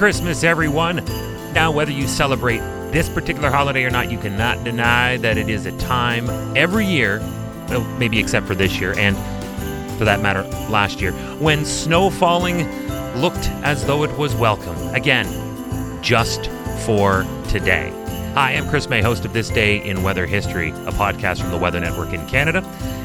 Christmas, everyone. Now, whether you celebrate this particular holiday or not, you cannot deny that it is a time every year, well, maybe except for this year, and for that matter, last year, when snow falling looked as though it was welcome. Again, just for today. Hi, I'm Chris May, host of This Day in Weather History, a podcast from the Weather Network in Canada.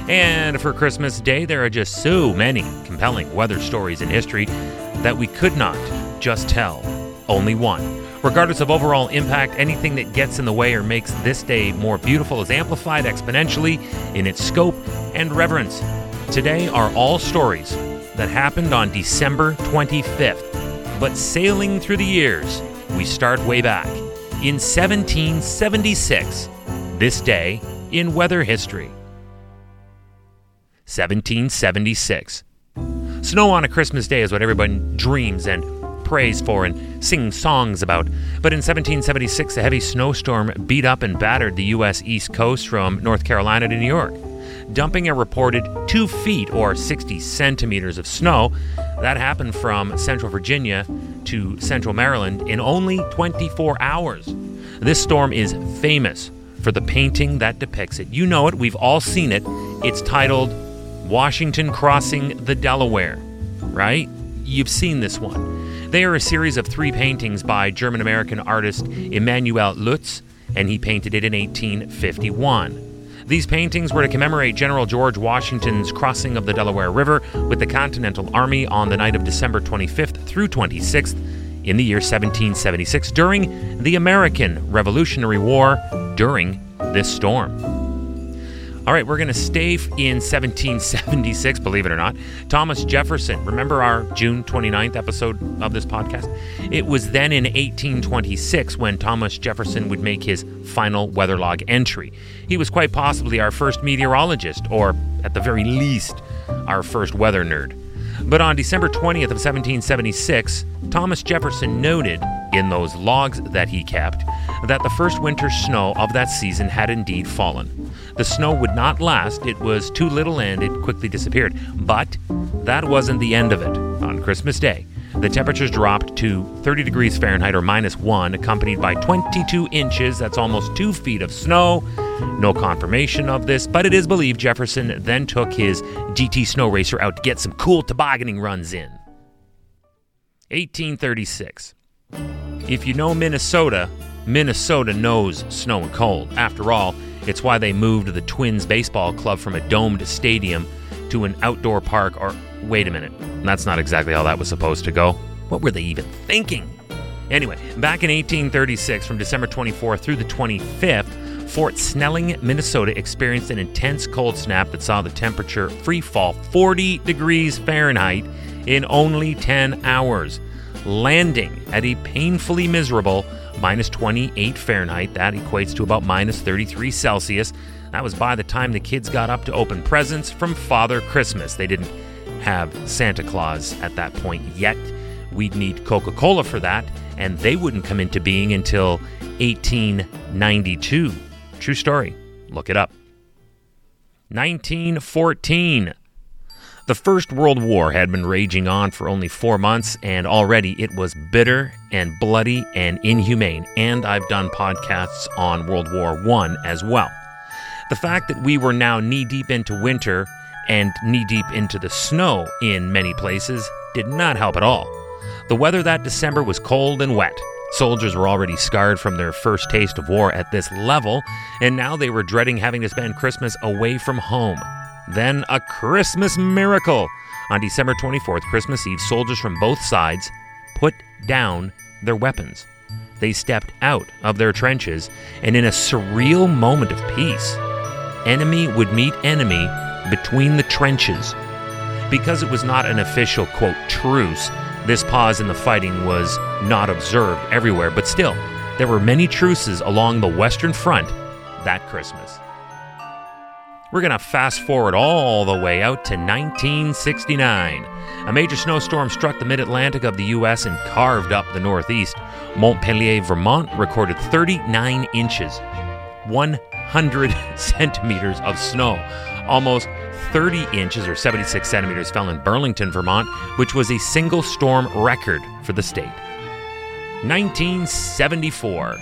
And for Christmas Day, there are just so many compelling weather stories in history that we could not just tell only one. Regardless of overall impact, anything that gets in the way or makes this day more beautiful is amplified exponentially in its scope and reverence. Today are all stories that happened on December 25th, but sailing through the years, we start way back in 1776, this day in weather history. 1776. Snow on a Christmas day is what everyone dreams and prays for and sing songs about. But in 1776, a heavy snowstorm beat up and battered the U.S. East Coast from North Carolina to New York, dumping a reported two feet or 60 centimeters of snow. That happened from central Virginia to central Maryland in only 24 hours. This storm is famous for the painting that depicts it. You know it, we've all seen it. It's titled Washington Crossing the Delaware, right? You've seen this one. They are a series of three paintings by German American artist Emanuel Leutze, and he painted it in 1851. These paintings were to commemorate General George Washington's crossing of the Delaware River with the Continental Army on the night of December 25th through 26th in the year 1776 during the American Revolutionary War during this storm. All right, we're going to stay in 1776, believe it or not. Thomas Jefferson, remember our June 29th episode of this podcast? It was then in 1826 when Thomas Jefferson would make his final weather log entry. He was quite possibly our first meteorologist, or at the very least, our first weather nerd. But on December 20th of 1776, Thomas Jefferson noted in those logs that he kept that the first winter snow of that season had indeed fallen. The snow would not last, it was too little and it quickly disappeared. But that wasn't the end of it. On Christmas Day, the temperatures dropped to 30 degrees Fahrenheit or minus one, accompanied by 22 inches, that's almost two feet of snow. No confirmation of this, but it is believed Jefferson then took his GT snow racer out to get some cool tobogganing runs in. 1836. If you know Minnesota, Minnesota knows snow and cold. After all, it's why they moved the Twins baseball club from a domed stadium to an outdoor park. Or, wait a minute, that's not exactly how that was supposed to go. What were they even thinking? Anyway, back in 1836, from December 24th through the 25th, Fort Snelling, Minnesota experienced an intense cold snap that saw the temperature free fall 40 degrees Fahrenheit in only 10 hours, landing at a painfully miserable minus 28 Fahrenheit. That equates to about minus 33 Celsius. That was by the time the kids got up to open presents from Father Christmas. They didn't have Santa Claus at that point yet. We'd need Coca Cola for that, and they wouldn't come into being until 1892. True story. Look it up. 1914. The First World War had been raging on for only four months, and already it was bitter and bloody and inhumane. And I've done podcasts on World War I as well. The fact that we were now knee deep into winter and knee deep into the snow in many places did not help at all. The weather that December was cold and wet. Soldiers were already scarred from their first taste of war at this level, and now they were dreading having to spend Christmas away from home. Then a Christmas miracle. On December 24th, Christmas Eve, soldiers from both sides put down their weapons. They stepped out of their trenches, and in a surreal moment of peace, enemy would meet enemy between the trenches. Because it was not an official, quote, truce, this pause in the fighting was not observed everywhere, but still, there were many truces along the Western Front that Christmas. We're going to fast forward all the way out to 1969. A major snowstorm struck the mid Atlantic of the U.S. and carved up the Northeast. Montpelier, Vermont recorded 39 inches, 100 centimeters of snow. Almost 30 inches or 76 centimeters fell in Burlington, Vermont, which was a single storm record for the state. 1974.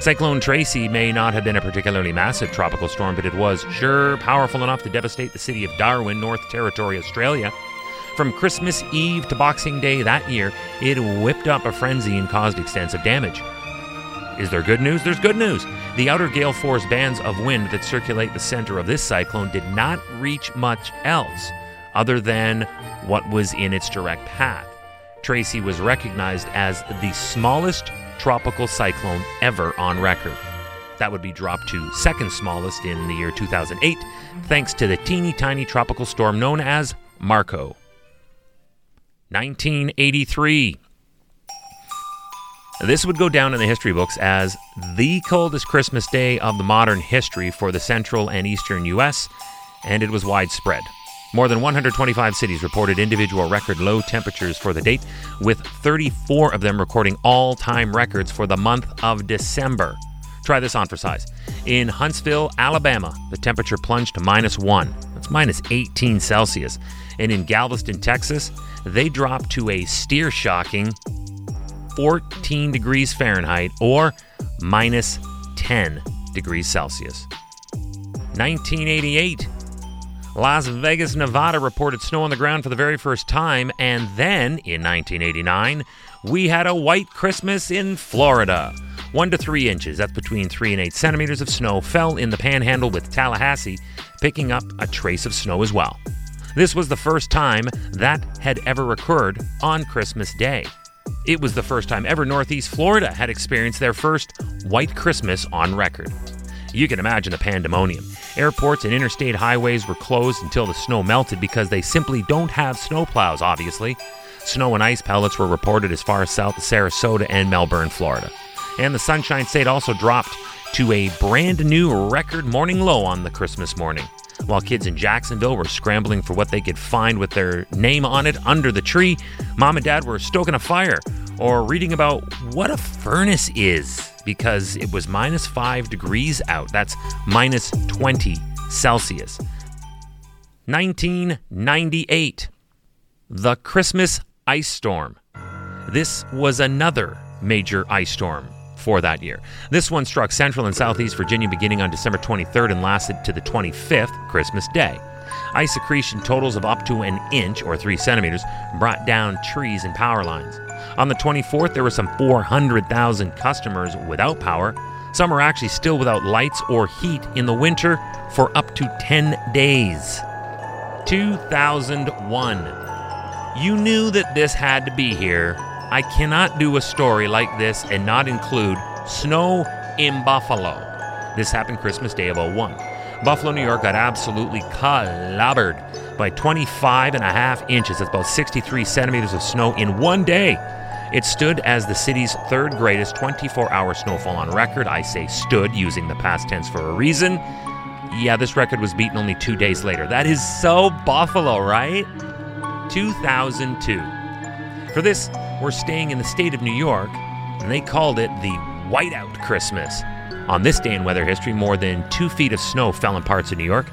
Cyclone Tracy may not have been a particularly massive tropical storm, but it was sure powerful enough to devastate the city of Darwin, North Territory, Australia. From Christmas Eve to Boxing Day that year, it whipped up a frenzy and caused extensive damage. Is there good news? There's good news. The outer gale force bands of wind that circulate the center of this cyclone did not reach much else other than what was in its direct path. Tracy was recognized as the smallest tropical cyclone ever on record. That would be dropped to second smallest in the year 2008, thanks to the teeny tiny tropical storm known as Marco. 1983. This would go down in the history books as the coldest Christmas day of the modern history for the central and eastern U.S., and it was widespread. More than 125 cities reported individual record low temperatures for the date, with 34 of them recording all time records for the month of December. Try this on for size. In Huntsville, Alabama, the temperature plunged to minus 1. That's minus 18 Celsius. And in Galveston, Texas, they dropped to a steer shocking 14 degrees Fahrenheit or minus 10 degrees Celsius. 1988, Las Vegas, Nevada reported snow on the ground for the very first time, and then in 1989, we had a white Christmas in Florida. One to three inches, that's between three and eight centimeters of snow, fell in the panhandle with Tallahassee, picking up a trace of snow as well. This was the first time that had ever occurred on Christmas Day. It was the first time ever Northeast Florida had experienced their first white Christmas on record. You can imagine the pandemonium. Airports and interstate highways were closed until the snow melted because they simply don't have snowplows, obviously. Snow and ice pellets were reported as far south as Sarasota and Melbourne, Florida. And the Sunshine State also dropped to a brand new record morning low on the Christmas morning. While kids in Jacksonville were scrambling for what they could find with their name on it under the tree, mom and dad were stoking a fire or reading about what a furnace is because it was minus 5 degrees out. That's minus 20 Celsius. 1998. The Christmas ice storm. This was another major ice storm for that year. This one struck central and southeast Virginia beginning on December 23rd and lasted to the 25th, Christmas Day. Ice accretion totals of up to an inch or three centimeters brought down trees and power lines. On the 24th, there were some 400,000 customers without power. Some are actually still without lights or heat in the winter for up to 10 days. 2001. You knew that this had to be here. I cannot do a story like this and not include snow in Buffalo. This happened Christmas Day of 01. Buffalo, New York got absolutely clobbered by 25 and a half inches. That's about 63 centimeters of snow in one day. It stood as the city's third greatest 24 hour snowfall on record. I say stood using the past tense for a reason. Yeah, this record was beaten only two days later. That is so Buffalo, right? 2002. For this, we're staying in the state of New York, and they called it the Whiteout Christmas. On this day in weather history, more than two feet of snow fell in parts of New York.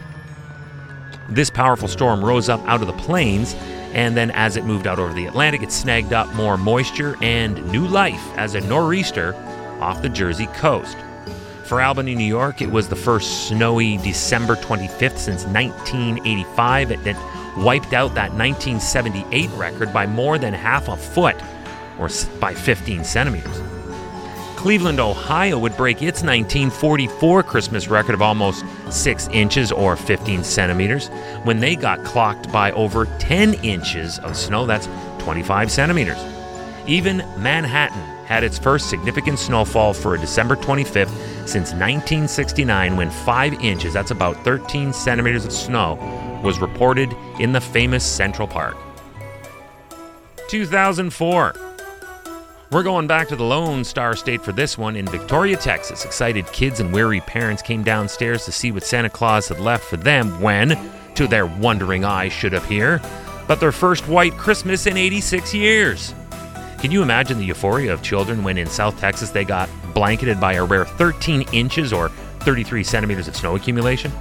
This powerful storm rose up out of the plains and then as it moved out over the Atlantic, it snagged up more moisture and new life as a nor'easter off the Jersey coast. For Albany, New York, it was the first snowy December 25th since 1985. It, wiped out that 1978 record by more than half a foot, or by 15 centimeters. Cleveland, Ohio would break its 1944 Christmas record of almost 6 inches or 15 centimeters when they got clocked by over 10 inches of snow. That's 25 centimeters. Even Manhattan had its first significant snowfall for a December 25th since 1969 when 5 inches, that's about 13 centimeters of snow, was reported in the famous Central Park. 2004. We're going back to the Lone Star State for this one in Victoria, Texas. Excited kids and weary parents came downstairs to see what Santa Claus had left for them when, to their wondering eyes, should appear, but their first white Christmas in 86 years. Can you imagine the euphoria of children when in South Texas they got blanketed by a rare 13 inches or 33 centimeters of snow accumulation?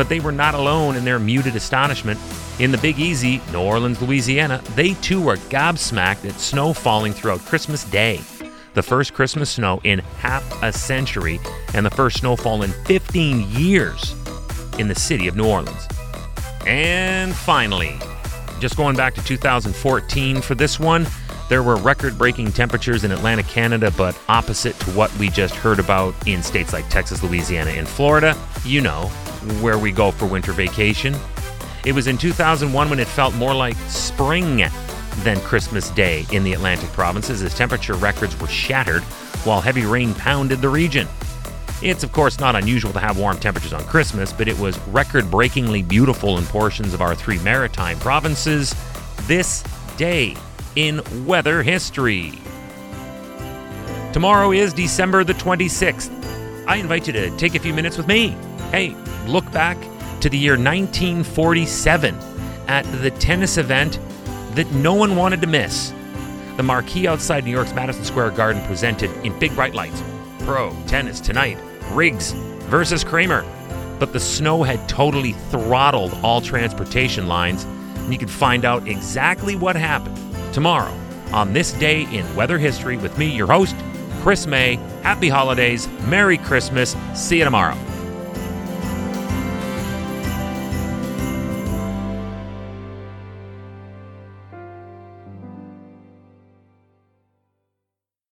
But they were not alone in their muted astonishment in the Big Easy, New Orleans, Louisiana, they too were gobsmacked at snow falling throughout Christmas Day. the first Christmas snow in half a century, and the first snowfall in 15 years in the city of New Orleans. And finally, just going back to 2014 for this one, there were record breaking temperatures in Atlantic Canada, but opposite to what we just heard about in states like Texas, Louisiana, and Florida. You know, where we go for winter vacation. It was in 2001 when it felt more like spring than Christmas Day in the Atlantic provinces as temperature records were shattered while heavy rain pounded the region. It's, of course, not unusual to have warm temperatures on Christmas, but it was record breakingly beautiful in portions of our three maritime provinces this day in weather history. Tomorrow is December the 26th. I invite you to take a few minutes with me. Hey, look back to the year 1947 at the tennis event that no one wanted to miss. The marquee outside New York's Madison Square Garden presented in big bright lights Pro Tennis Tonight, Riggs versus Kramer. But the snow had totally throttled all transportation lines, and you can find out exactly what happened tomorrow on this day in weather history with me, your host, Chris May. Happy holidays, Merry Christmas, see you tomorrow.